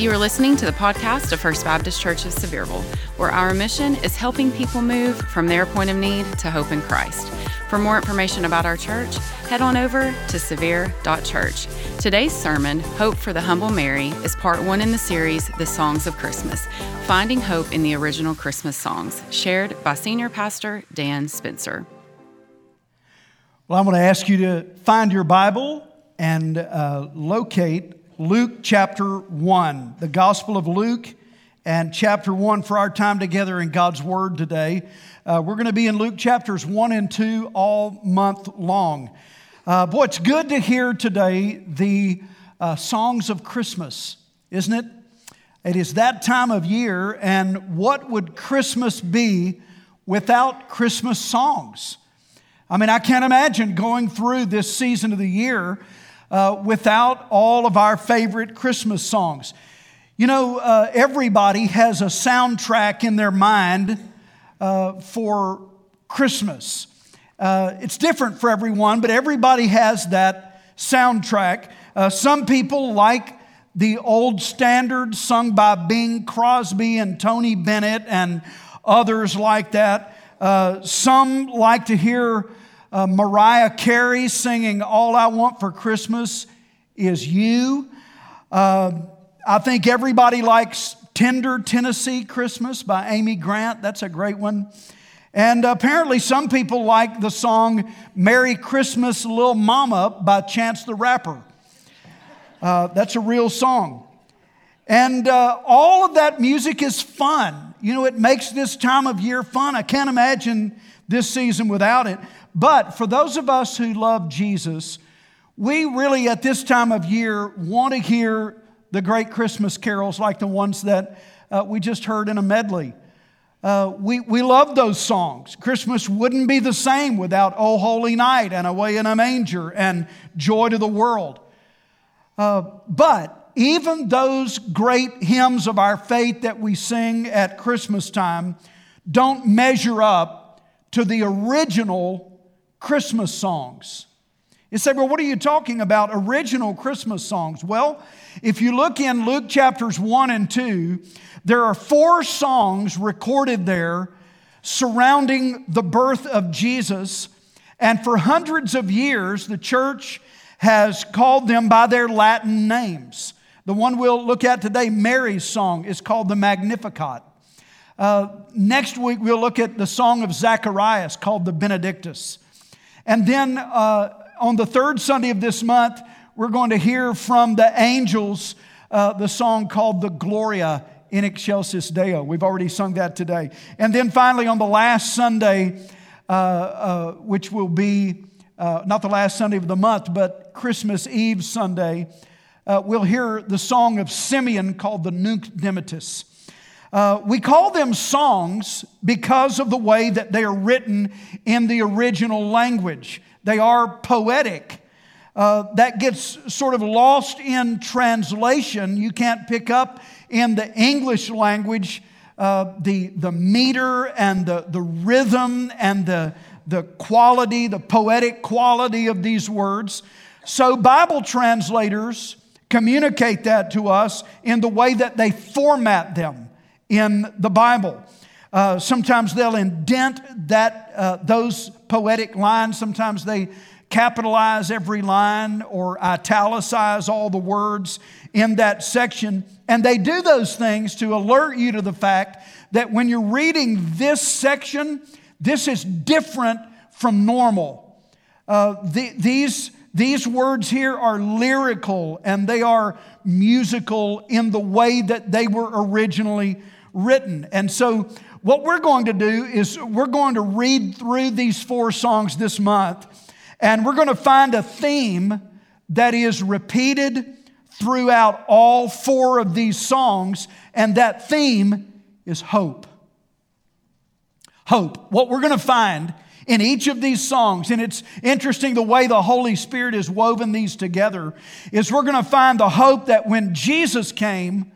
You are listening to the podcast of First Baptist Church of Sevierville, where our mission is helping people move from their point of need to hope in Christ. For more information about our church, head on over to severe.church. Today's sermon, Hope for the Humble Mary, is part one in the series, The Songs of Christmas Finding Hope in the Original Christmas Songs, shared by Senior Pastor Dan Spencer. Well, I'm going to ask you to find your Bible and uh, locate Luke chapter 1, the Gospel of Luke, and chapter 1 for our time together in God's Word today. Uh, we're going to be in Luke chapters 1 and 2 all month long. Uh, boy, it's good to hear today the uh, songs of Christmas, isn't it? It is that time of year, and what would Christmas be without Christmas songs? I mean, I can't imagine going through this season of the year uh, without all of our favorite Christmas songs. You know, uh, everybody has a soundtrack in their mind uh, for Christmas. Uh, it's different for everyone, but everybody has that soundtrack. Uh, some people like the old standards sung by Bing Crosby and Tony Bennett and others like that. Uh, some like to hear uh, Mariah Carey singing All I Want for Christmas is You. Uh, I think everybody likes Tender Tennessee Christmas by Amy Grant. That's a great one. And apparently, some people like the song Merry Christmas Little Mama by Chance the Rapper. Uh, that's a real song. And uh, all of that music is fun. You know, it makes this time of year fun. I can't imagine this season without it. But for those of us who love Jesus, we really at this time of year want to hear the great Christmas carols like the ones that uh, we just heard in a medley. Uh, we, we love those songs. Christmas wouldn't be the same without Oh Holy Night and Away in a Manger and Joy to the World. Uh, but even those great hymns of our faith that we sing at Christmas time don't measure up to the original Christmas songs. You say, well, what are you talking about? Original Christmas songs. Well, if you look in Luke chapters 1 and 2, there are four songs recorded there surrounding the birth of Jesus. And for hundreds of years, the church has called them by their Latin names. The one we'll look at today, Mary's song, is called the Magnificat. Uh, next week, we'll look at the song of Zacharias called the Benedictus. And then uh, on the third Sunday of this month, we're going to hear from the angels uh, the song called the Gloria in Excelsis Deo. We've already sung that today. And then finally, on the last Sunday, uh, uh which will be uh, not the last Sunday of the month, but Christmas Eve Sunday, uh, we'll hear the song of Simeon called the Nunc Dimittis. Uh, we call them songs because of the way that they are written in the original language. They are poetic. Uh, that gets sort of lost in translation. You can't pick up in the English language uh, the, the meter and the, the rhythm and the, the quality, the poetic quality of these words. So, Bible translators communicate that to us in the way that they format them in the Bible. Uh, sometimes they'll indent that, uh, those poetic lines. Sometimes they capitalize every line or italicize all the words in that section. And they do those things to alert you to the fact that when you're reading this section, this is different from normal. Uh, the, these, these words here are lyrical and they are musical in the way that they were originally written. And so, what we're going to do is we're going to read through these four songs this month, and we're going to find a theme that is repeated throughout all four of these songs, and that theme is hope. Hope. What we're going to find in each of these songs, and it's interesting the way the Holy Spirit has woven these together, is we're going to find the hope that when Jesus came,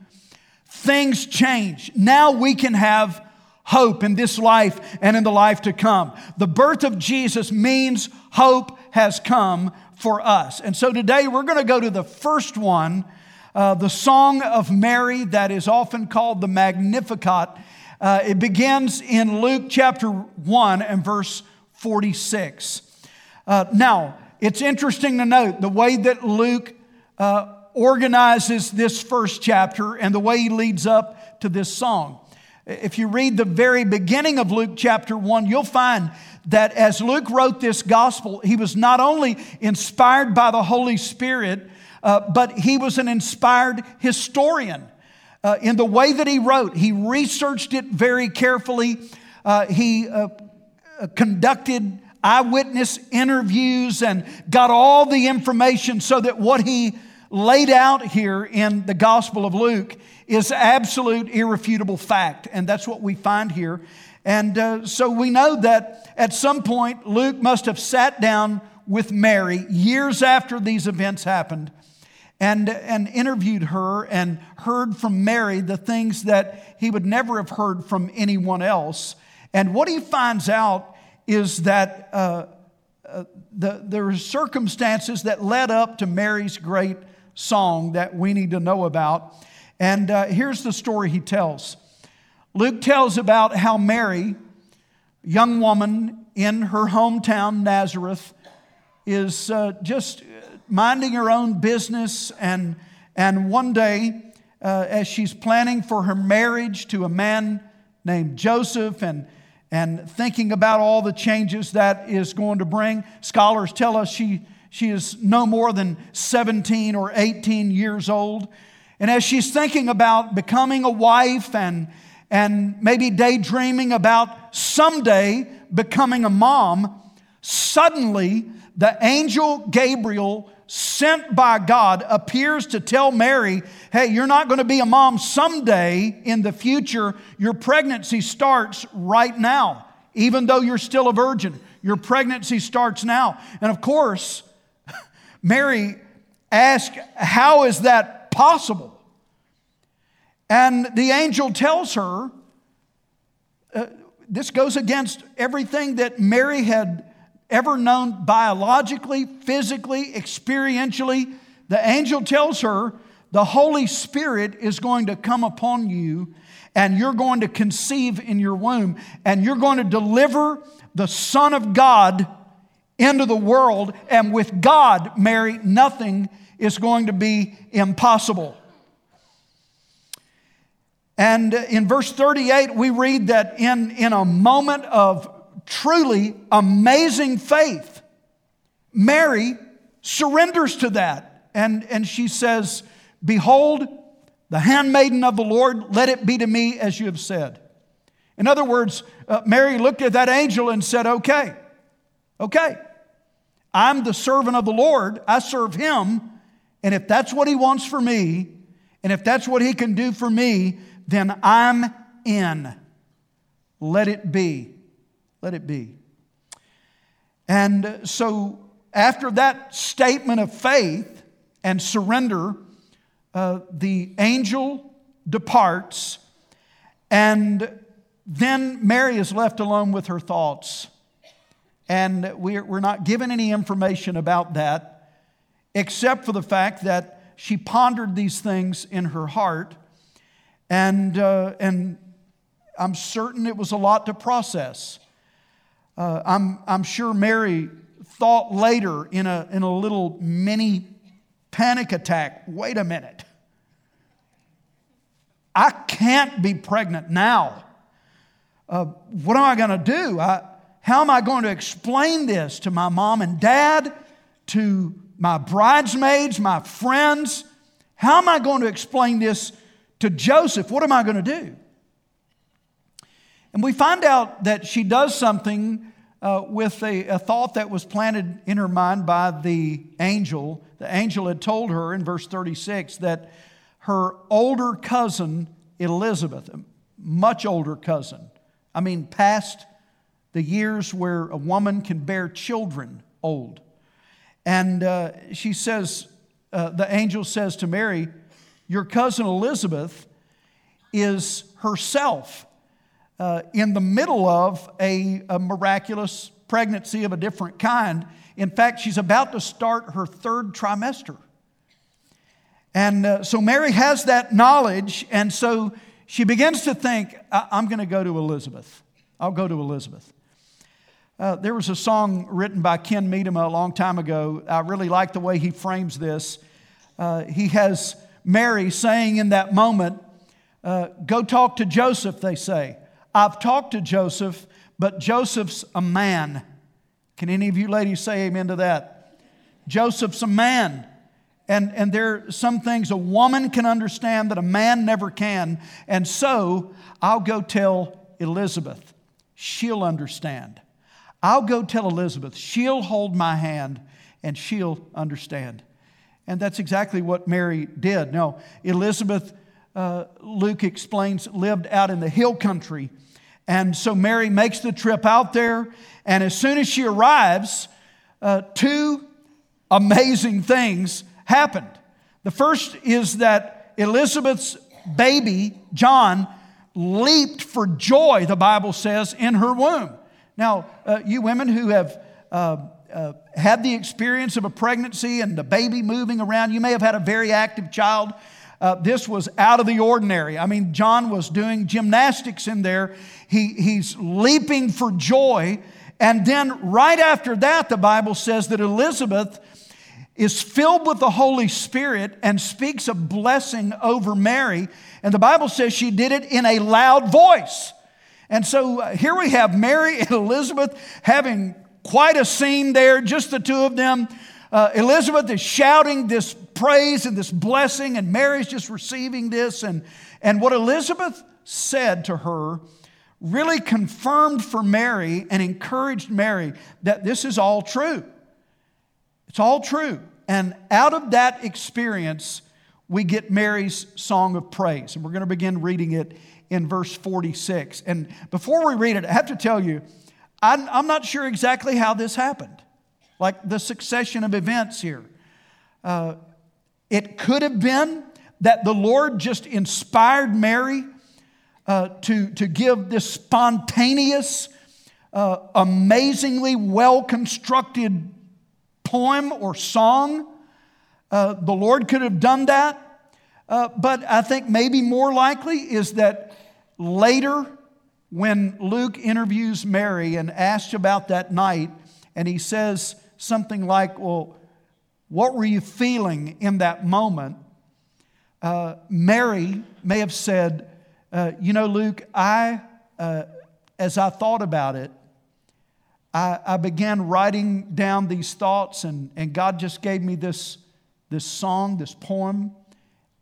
things change. Now we can have hope in this life and in the life to come. The birth of Jesus means hope has come for us. And so today we're going to go to the first one uh, the Song of Mary that is often called the Magnificat. Uh, it begins in Luke chapter 1 and verse 46. Uh, now, it's interesting to note the way that Luke uh, organizes this first chapter and the way he leads up to this song. If you read the very beginning of Luke chapter 1, you'll find that as Luke wrote this gospel, he was not only inspired by the Holy Spirit, uh, but he was an inspired historian. Uh, in the way that he wrote, he researched it very carefully. Uh, he uh, uh, conducted eyewitness interviews and got all the information so that what he laid out here in the Gospel of Luke is absolute, irrefutable fact. And that's what we find here. And uh, so we know that at some point, Luke must have sat down with Mary years after these events happened and, and interviewed her and heard from Mary the things that he would never have heard from anyone else. And what he finds out is that uh, uh, the, there are circumstances that led up to Mary's great song that we need to know about. And uh, here's the story he tells Luke tells about how Mary, young woman in her hometown, Nazareth, is uh, just minding her own business. And, and one day, uh, as she's planning for her marriage to a man named Joseph and, and thinking about all the changes that is going to bring, scholars tell us she she is no more than 17 or 18 years old. And as she's thinking about becoming a wife and, and maybe daydreaming about someday becoming a mom, suddenly the angel Gabriel, sent by God, appears to tell Mary, hey, you're not going to be a mom someday in the future. Your pregnancy starts right now, even though you're still a virgin. Your pregnancy starts now. And of course, Mary asked, How is that possible? And the angel tells her, uh, this goes against everything that Mary had ever known biologically, physically, experientially. The angel tells her, The Holy Spirit is going to come upon you, and you're going to conceive in your womb, and you're going to deliver the Son of God into the world, and with God, Mary, nothing is going to be impossible. And in verse 38, we read that in, in a moment of truly amazing faith, Mary surrenders to that. And, and she says, Behold, the handmaiden of the Lord, let it be to me as you have said. In other words, uh, Mary looked at that angel and said, Okay, Okay, I'm the servant of the Lord. I serve him. And if that's what he wants for me, and if that's what he can do for me, then I'm in. Let it be. Let it be. And so, after that statement of faith and surrender, uh, the angel departs, and then Mary is left alone with her thoughts. And we're, we're not given any information about that, except for the fact that she pondered these things in her heart. And, uh, and I'm certain it was a lot to process. Uh, I'm, I'm sure Mary thought later in a, in a little mini panic attack wait a minute. I can't be pregnant now. Uh, what am I going to do? I, how am I going to explain this to my mom and dad, to my bridesmaids, my friends? How am I going to explain this to Joseph? What am I going to do? And we find out that she does something uh, with a, a, thought that was planted in her mind by the angel. The angel had told her in verse 36 that her older cousin, Elizabeth, much older cousin, I mean, past the years where a woman can bear children old. And uh, she says, uh, the angel says to Mary, Your cousin Elizabeth is herself uh, in the middle of a, a miraculous pregnancy of a different kind. In fact, she's about to start her third trimester. And uh, so Mary has that knowledge, and so she begins to think, I- am going to go to Elizabeth. I'll go to Elizabeth. Uh, there was a song written by Ken Medema a long time ago. I really like the way he frames this. Uh, he has Mary saying in that moment, uh, Go talk to Joseph, they say. I've talked to Joseph, but Joseph's a man. Can any of you ladies say amen to that? Joseph's a man. And, and there are some things a woman can understand that a man never can. And so I'll go tell Elizabeth. She'll understand. I'll go tell Elizabeth. She'll hold my hand and she'll understand. And that's exactly what Mary did. Now, Elizabeth, uh, Luke explains, lived out in the hill country. And so Mary makes the trip out there. And as soon as she arrives, uh, two amazing things happened. The first is that Elizabeth's baby, John, leaped for joy, the Bible says, in her womb. Now, uh, you women who have uh, uh, had the experience of a pregnancy and the baby moving around, you may have had a very active child. Uh, this was out of the ordinary. I mean, John was doing gymnastics in there. He, he's leaping for joy. And then, right after that, the Bible says that Elizabeth is filled with the Holy Spirit and speaks a blessing over Mary. And the Bible says she did it in a loud voice. And so uh, here we have Mary and Elizabeth having quite a scene there, just the two of them. Uh, Elizabeth is shouting this praise and this blessing, and Mary's just receiving this. And, and what Elizabeth said to her really confirmed for Mary and encouraged Mary that this is all true. It's all true. And out of that experience, we get Mary's song of praise. And we're going to begin reading it in verse 46. And before we read it, I have to tell you, I'm, not sure exactly how this happened, like the succession of events here. Uh, it could have been that the Lord just inspired Mary uh, to, to give this spontaneous, uh, amazingly well constructed poem or song. Uh, the Lord could have done that. Uh, but I think maybe more likely is that later, when Luke interviews Mary and asks about that night, and he says something like, Well, what were you feeling in that moment? Uh, Mary may have said, uh, You know, Luke, I, uh, as I thought about it, I, I began writing down these thoughts, and, and God just gave me this, this song, this poem.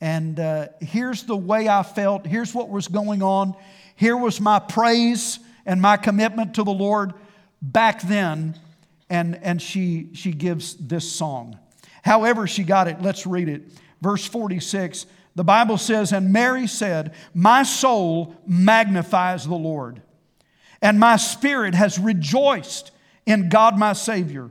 And uh, here's the way I felt. Here's what was going on. Here was my praise and my commitment to the Lord back then. And, and she, she gives this song. However, she got it. Let's read it. Verse 46 the Bible says, And Mary said, My soul magnifies the Lord and my spirit has rejoiced in God my Savior.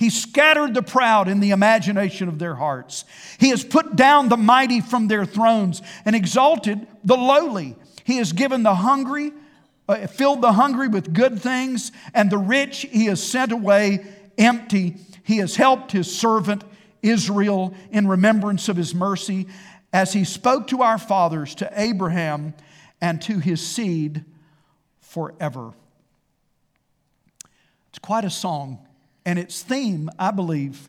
He scattered the proud in the imagination of their hearts. He has put down the mighty from their thrones and exalted the lowly. He has given the hungry, uh, filled the hungry with good things, and the rich he has sent away empty. He has helped his servant Israel in remembrance of his mercy, as he spoke to our fathers, to Abraham, and to his seed forever. It's quite a song and its theme, I believe,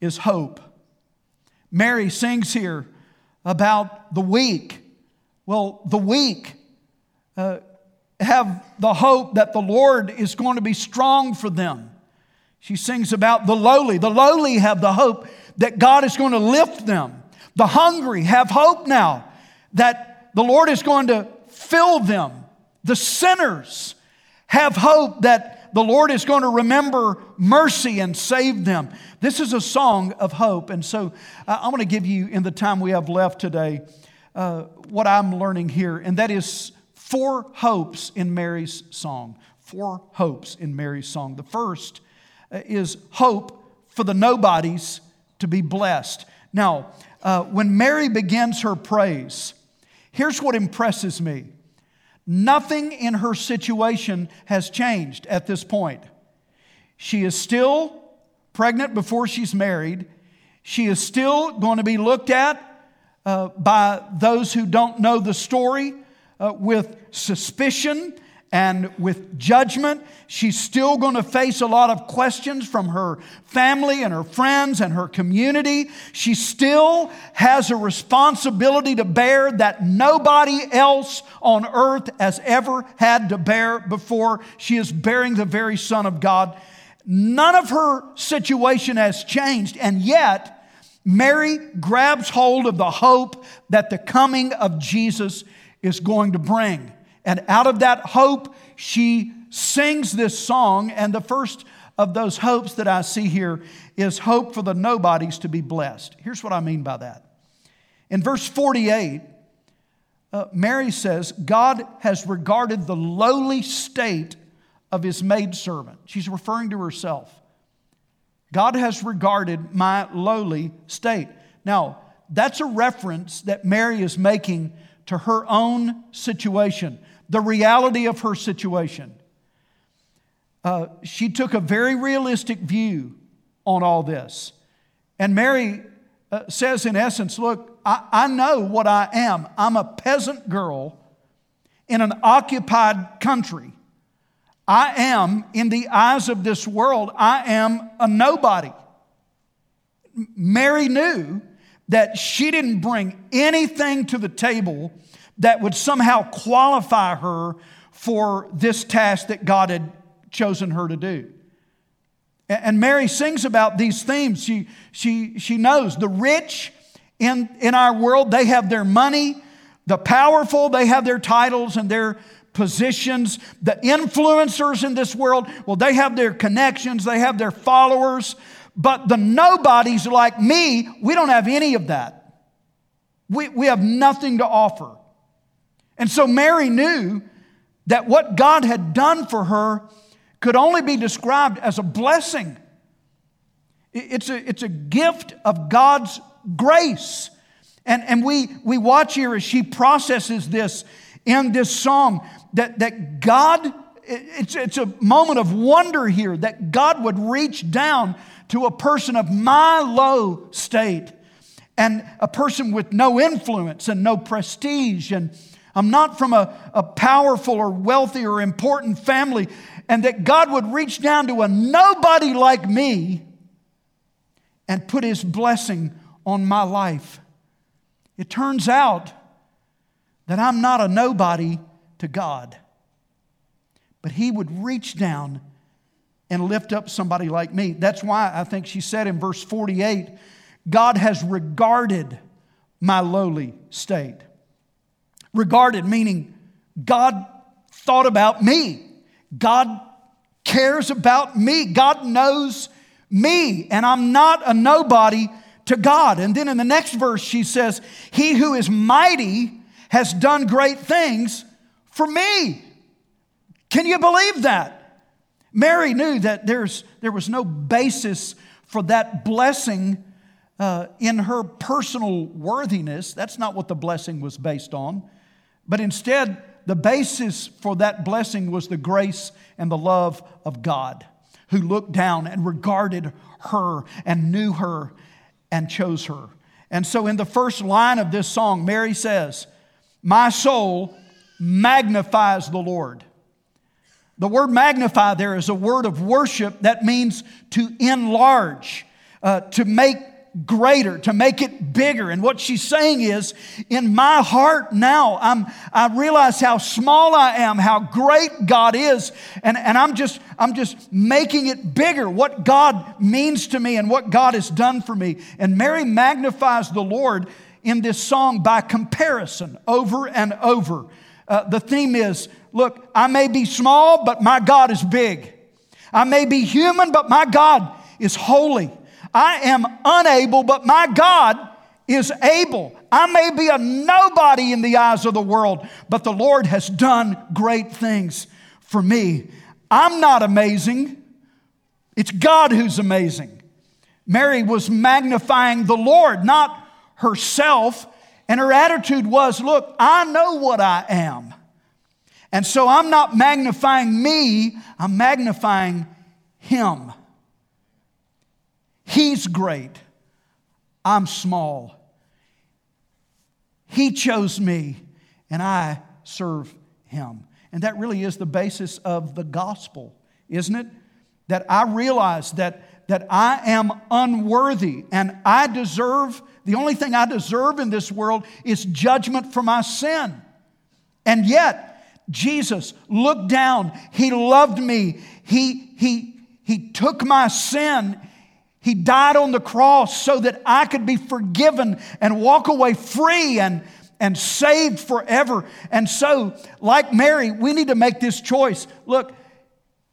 is hope. Mary sings here about the weak. Well, the weak uh, have the hope that the Lord is going to be strong for them. She sings about the lowly. The lowly have the hope that God is going to lift them. The hungry have hope now that the Lord is going to fill them. The sinners have hope that the Lord is going to remember mercy and save them. This is a song of hope. And so I'm going to give you, in the time we have left today, uh, what I'm learning here, and that is four hopes in Mary's song. four hopes in Mary's song. The first uh, is hope for the nobodies to be blessed. Now, uh, when Mary begins her praise, here's what impresses me nothing in her situation has changed at this point. She is still pregnant before she's married. She is still going to be looked at uh, by those who don't know the story uh, with suspicion and with judgment. She's still going to face a lot of questions from her family and her friends and her community. She still has a responsibility to bear that nobody else on earth has ever had to bear before. She is bearing the very Son of God. None of her situation has changed, and yet, Mary grabs hold of the hope that the coming of Jesus is going to bring. And out of that hope, she sings this song. And the first of those hopes that I see here is hope for the nobodies to be blessed. Here's what I mean by that. In verse 48, uh, Mary says, God has regarded the lowly state of his maidservant. She's referring to herself. God has regarded my lowly state. Now, that's a reference that Mary is making to her own situation, the reality of her situation. Uh, she took a very realistic view on all this. And Mary uh, says, in essence, Look, I, I know what I am. I'm a peasant girl in an occupied country. I am, in the eyes of this world, I am a nobody. Mary knew that she didn't bring anything to the table that would somehow qualify her for this task that God had chosen her to do. And Mary sings about these themes. She, she, she knows the rich in, in our world, they have their money. The powerful, they have their titles and their positions. The influencers in this world, well, they have their connections, they have their followers. But the nobodies like me, we don't have any of that. We, we have nothing to offer. And so Mary knew that what God had done for her could only be described as a blessing. It's a, it's a gift of God's grace. And, and we, we watch here as she processes this in this song that, that God, it's, it's a moment of wonder here that God would reach down to a person of my low state and a person with no influence and no prestige. And I'm not from a, a powerful or wealthy or important family. And that God would reach down to a nobody like me and put his blessing on my life. It turns out that I'm not a nobody to God. But He would reach down and lift up somebody like me. That's why I think she said in verse 48 God has regarded my lowly state. Regarded, meaning God thought about me. God cares about me. God knows me, and I'm not a nobody to God. And then in the next verse, she says, He who is mighty has done great things for me. Can you believe that? Mary knew that there's, there was no basis for that blessing uh, in her personal worthiness. That's not what the blessing was based on. But instead, the basis for that blessing was the grace and the love of God, who looked down and regarded her and knew her and chose her. And so, in the first line of this song, Mary says, my soul magnifies the Lord. The word magnify there is a word of worship that means to enlarge, uh, to make greater, to make it bigger. And what she's saying is, in my heart now, I'm, I realize how small I am, how great God is, and, and I'm, just, I'm just making it bigger, what God means to me and what God has done for me. And Mary magnifies the Lord in this song by comparison over and over. Uh, the theme is look, I may be small, but my God is big. I may be human, but my God is holy. I am unable, but my God is able. I may be a nobody in the eyes of the world, but the Lord has done great things for me. I'm not amazing, it's God who's amazing. Mary was magnifying the Lord, not herself. And her attitude was look, I know what I am. And so I'm not magnifying me, I'm magnifying Him. He's great, I'm small. He chose me, and I serve Him. And that really is the basis of the gospel, isn't it? That I realize that, that I am unworthy and I deserve, the only thing I deserve in this world is judgment for my sin. And yet, Jesus looked down, He loved me, He, he, he took my sin. He died on the cross so that I could be forgiven and walk away free and, and saved forever. And so, like Mary, we need to make this choice. Look,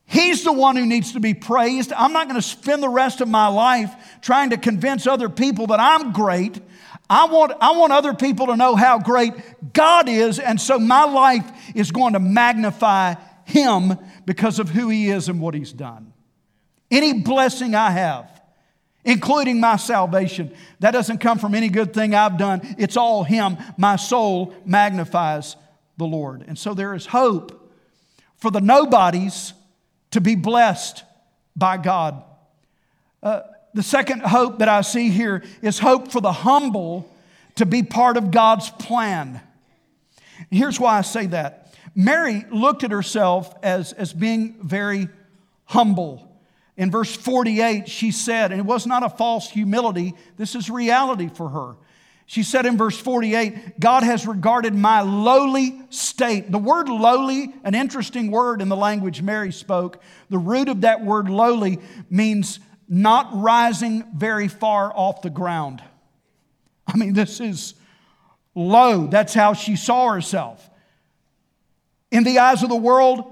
He's the one who needs to be praised. I'm not going to spend the rest of my life trying to convince other people that I'm great. I want, I want other people to know how great God is, and so my life is going to magnify Him because of who He is and what He's done. Any blessing I have, including my salvation. That doesn't come from any good thing I've done. It's all Him. My soul magnifies the Lord. And so there is hope for the nobodies to be blessed by God. Uh, the second hope that I see here is hope for the humble to be part of God's plan. Here's why I say that. Mary looked at herself as, as being very humble. In verse 48, she said, and it was not a false humility, this is reality for her. She said in verse 48, God has regarded my lowly state. The word lowly, an interesting word in the language Mary spoke. The root of that word lowly means not rising very far off the ground. I mean, this is low. That's how she saw herself. In the eyes of the world,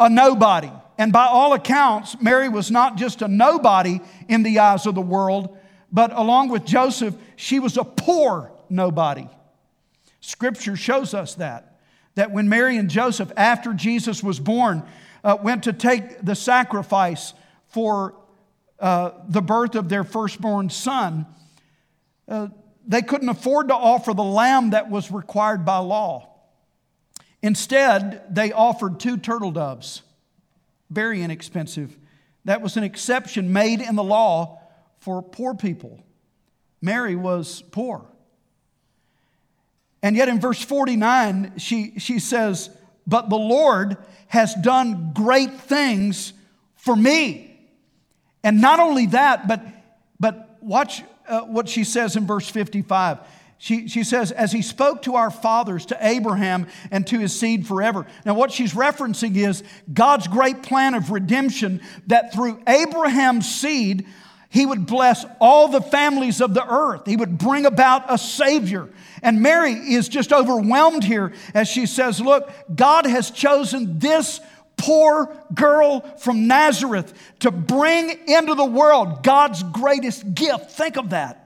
a nobody. And by all accounts, Mary was not just a nobody in the eyes of the world, but along with Joseph, she was a poor nobody. Scripture shows us that. That when Mary and Joseph, after Jesus was born, uh, went to take the sacrifice for uh, the birth of their firstborn son, uh, they couldn't afford to offer the lamb that was required by law. Instead, they offered two turtle doves very inexpensive. That was an exception made in the law for poor people. Mary was poor. And yet in verse 49, she, she says, But the Lord has done great things for me. And not only that, but, but watch uh, what she says in verse 55. She, she says, as he spoke to our fathers, to Abraham, and to his seed forever. Now, what she's referencing is God's great plan of redemption that through Abraham's seed, he would bless all the families of the earth. He would bring about a Savior. And Mary is just overwhelmed here as she says, Look, God has chosen this poor girl from Nazareth to bring into the world God's greatest gift. Think of that.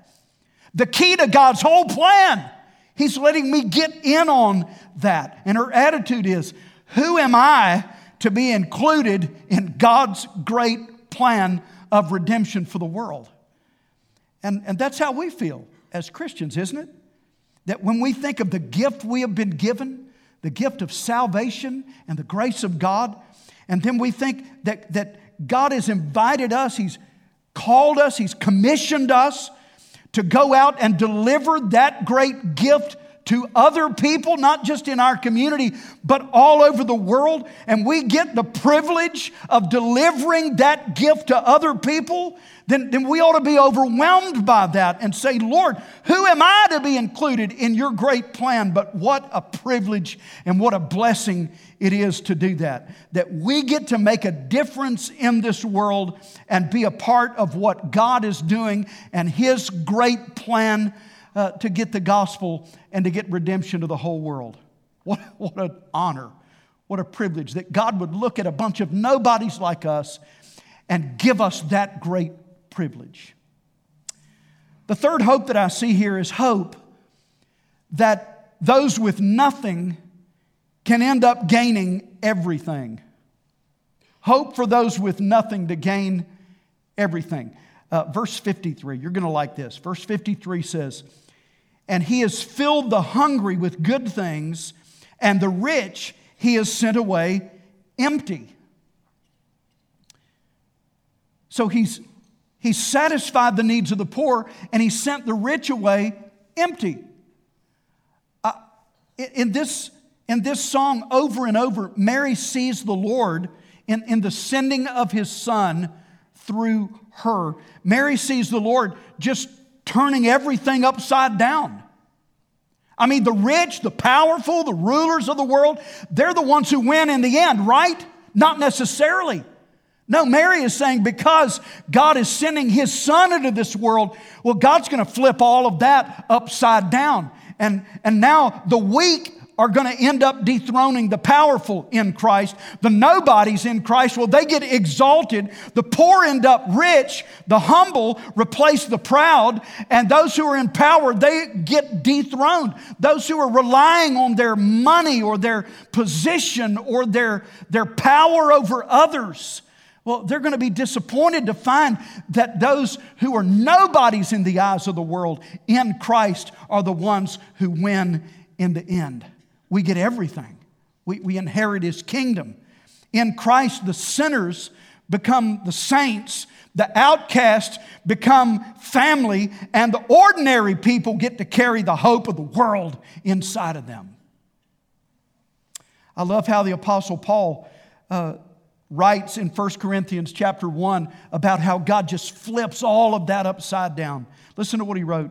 The key to God's whole plan. He's letting me get in on that. And her attitude is Who am I to be included in God's great plan of redemption for the world? And, and that's how we feel as Christians, isn't it? That when we think of the gift we have been given, the gift of salvation and the grace of God, and then we think that, that God has invited us, He's called us, He's commissioned us to go out and deliver that great gift to other people, not just in our community, but all over the world. And we get the privilege of delivering that gift to other people, then, then we ought to be overwhelmed by that and say, Lord, who am I to be included in your great plan? But what a privilege and what a blessing it is to do that. That we get to make a difference in this world and be a part of what God is doing and His great plan uh, to get the gospel and to get redemption to the whole world. What, what an honor, what a privilege that God would look at a bunch of nobodies like us and give us that great privilege. The third hope that I see here is hope that those with nothing can end up gaining everything. Hope for those with nothing to gain everything. Uh, verse 53, you're going to like this. Verse 53 says, And he has filled the hungry with good things, and the rich he has sent away empty. So he's, he's satisfied the needs of the poor, and he sent the rich away empty. Uh, in, this, in this song, over and over, Mary sees the Lord in, in the sending of his son through her. Mary sees the Lord just turning everything upside down. I mean, the rich, the powerful, the rulers of the world, they're the ones who win in the end, right? Not necessarily. No, Mary is saying because God is sending his son into this world, well, God's going to flip all of that upside down. And, and now the weak are going to end up dethroning the powerful in Christ. The nobodies in Christ, well, they get exalted. The poor end up rich. The humble replace the proud. And those who are in power, they get dethroned. Those who are relying on their money or their position or their, their power over others. Well, they're going to be disappointed to find that those who are nobodies in the eyes of the world in Christ are the ones who win in the end we get everything. We, we inherit his kingdom. In Christ, the sinners become the saints, the outcasts become family, and the ordinary people get to carry the hope of the world inside of them. I love how the Apostle Paul uh, writes in 1 Corinthians chapter 1 about how God just flips all of that upside down. Listen to what he wrote.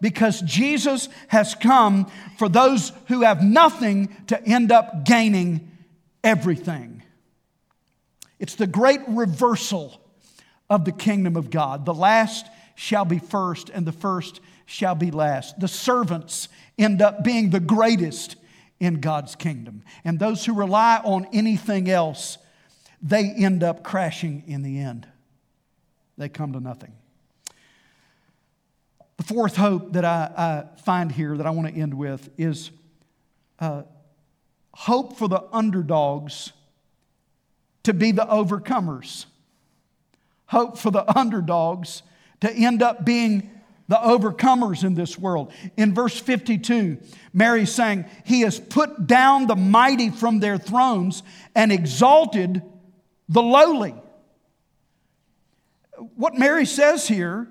because Jesus has come for those who have nothing to end up gaining everything. It's the great reversal of the kingdom of God. The last shall be first, and the first shall be last. The servants end up being the greatest in God's kingdom. And those who rely on anything else, they end up crashing in the end. They come to nothing. The fourth hope that I, I find here that I want to end with is uh, hope for the underdogs to be the overcomers. Hope for the underdogs to end up being the overcomers in this world. In verse 52, Mary saying, He has put down the mighty from their thrones and exalted the lowly. What Mary says here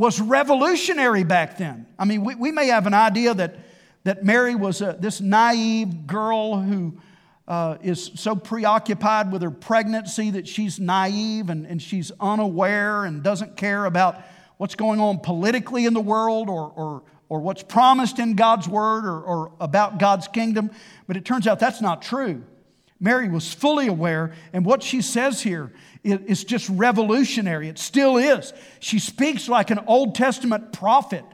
was revolutionary back then. I mean, we, we may have an idea that, that Mary was a, this naive girl who uh, is so preoccupied with her pregnancy that she's naive and, and she's unaware and doesn't care about what's going on politically in the world or, or, or what's promised in God's word or, or about God's kingdom. But it turns out that's not true. Mary was fully aware, and what she says here is just revolutionary. It still is. She speaks like an Old Testament prophet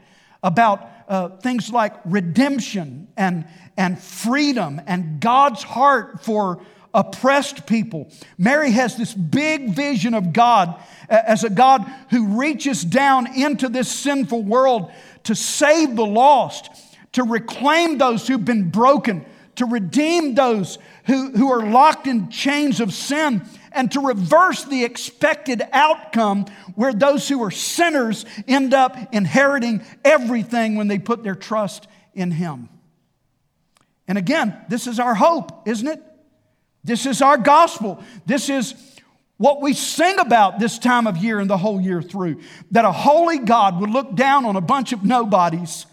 about uh, things like redemption and, and freedom and God's heart for oppressed people. Mary has this big vision of God as a God who reaches down into this sinful world to save the lost, to reclaim those who've been broken to redeem those who, who are locked in chains of sin, and to reverse the expected outcome where those who are sinners end up inheriting everything when they put their trust in Him. And again, this is our hope, isn't it? This is our gospel. This is what we sing about this time of year and the whole year through that a holy God would look down on a bunch of nobodies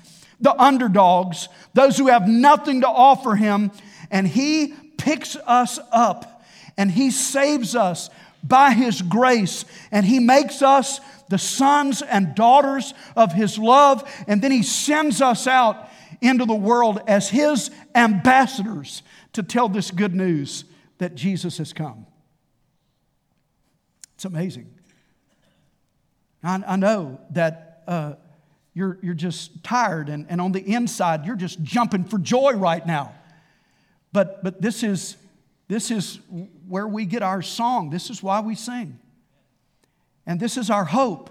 the underdogs, those who have nothing to offer him, and he picks us up and he saves us by his grace and he makes us the sons and daughters of his love, and then he sends us out into the world as his ambassadors to tell this good news that Jesus has come. It's amazing. I, I know that uh, you're, you're just tired, and, and on the inside, you're just jumping for joy right now. But, but this, is, this is where we get our song. This is why we sing. And this is our hope.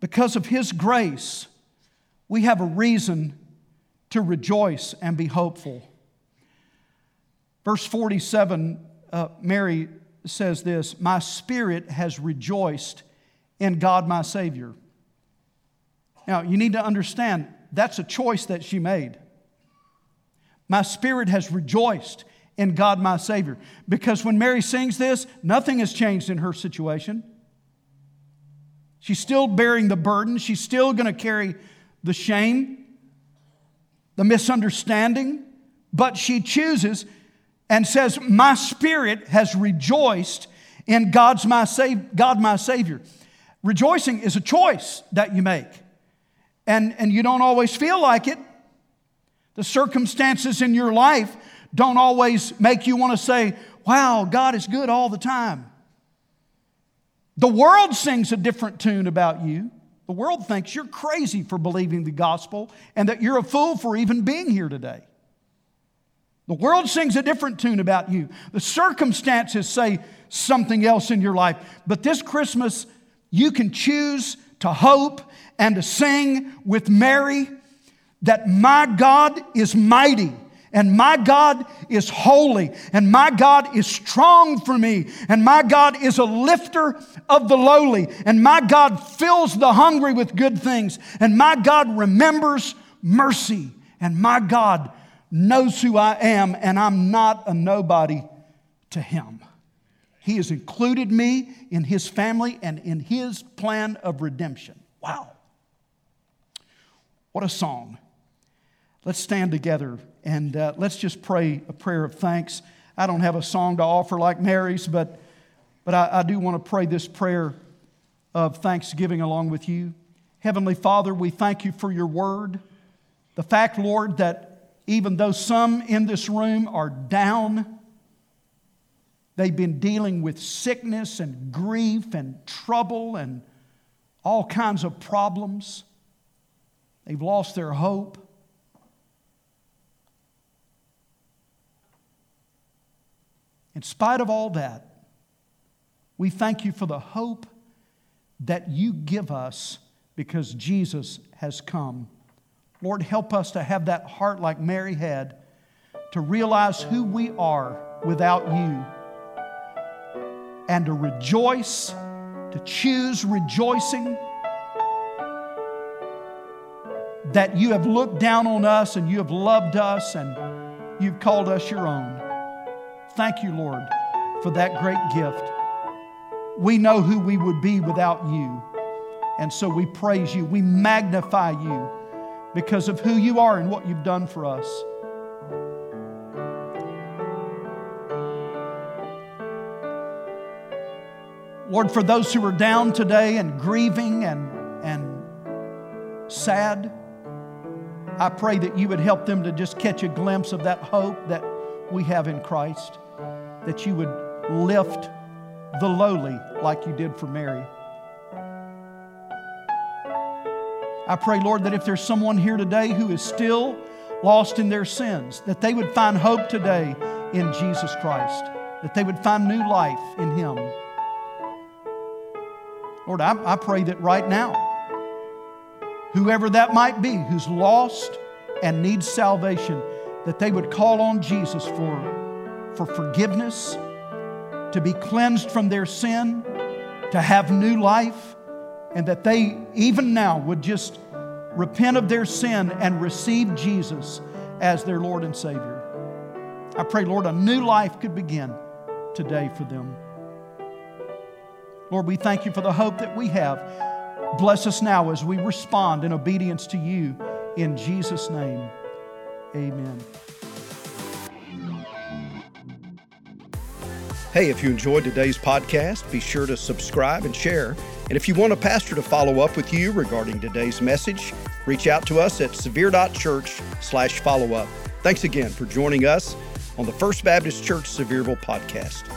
Because of His grace, we have a reason to rejoice and be hopeful. Verse 47, uh, Mary says this My spirit has rejoiced in God my Savior. Now, you need to understand that's a choice that she made. My spirit has rejoiced in God my Savior. Because when Mary sings this, nothing has changed in her situation. She's still bearing the burden, she's still going to carry the shame, the misunderstanding, but she chooses and says, My spirit has rejoiced in God's my Sav- God my Savior. Rejoicing is a choice that you make. And, and you don't always feel like it. The circumstances in your life don't always make you want to say, Wow, God is good all the time. The world sings a different tune about you. The world thinks you're crazy for believing the gospel and that you're a fool for even being here today. The world sings a different tune about you. The circumstances say something else in your life. But this Christmas, you can choose to hope and to sing with Mary that my God is mighty and my God is holy, and my God is strong for me, and my God is a lifter of the lowly, and my God fills the hungry with good things, and my God remembers mercy, and my God knows who I am, and I'm not a nobody to Him. He has included me in His family and in His plan of redemption. Wow. What a song. Let's stand together and uh, let's just pray a prayer of thanks. I don't have a song to offer like Mary's, but, but I, I do want to pray this prayer of thanksgiving along with you. Heavenly Father, we thank you for your word. The fact, Lord, that even though some in this room are down, they've been dealing with sickness and grief and trouble and all kinds of problems. They've lost their hope. In spite of all that, we thank you for the hope that you give us because Jesus has come. Lord, help us to have that heart like Mary had, to realize who we are without you, and to rejoice, to choose rejoicing that you have looked down on us and you have loved us and you've called us your own. Thank you, Lord, for that great gift. We know who we would be without you. And so we praise you. We magnify you because of who you are and what you've done for us. Lord, for those who are down today and grieving and, and sad, I pray that you would help them to just catch a glimpse of that hope that we have in Christ that you would lift the lowly like you did for Mary. I pray, Lord, that if there's someone here today who is still lost in their sins, that they would find hope today in Jesus Christ, that they would find new life in Him. Lord, I, I pray that right now, whoever that might be who's lost and needs salvation, that they would call on Jesus for for forgiveness, to be cleansed from their sin, to have new life, and that they, even now, would just repent of their sin and receive Jesus as their Lord and Savior. I pray, Lord, a new life could begin today for them. Lord, we thank you for the hope that we have. Bless us now as we respond in obedience to you. In Jesus' name, amen. Hey, if you enjoyed today's podcast, be sure to subscribe and share. And if you want a pastor to follow up with you regarding today's message, reach out to us at severe.church slash follow up. Thanks again for joining us on the First Baptist Church Sevierville podcast.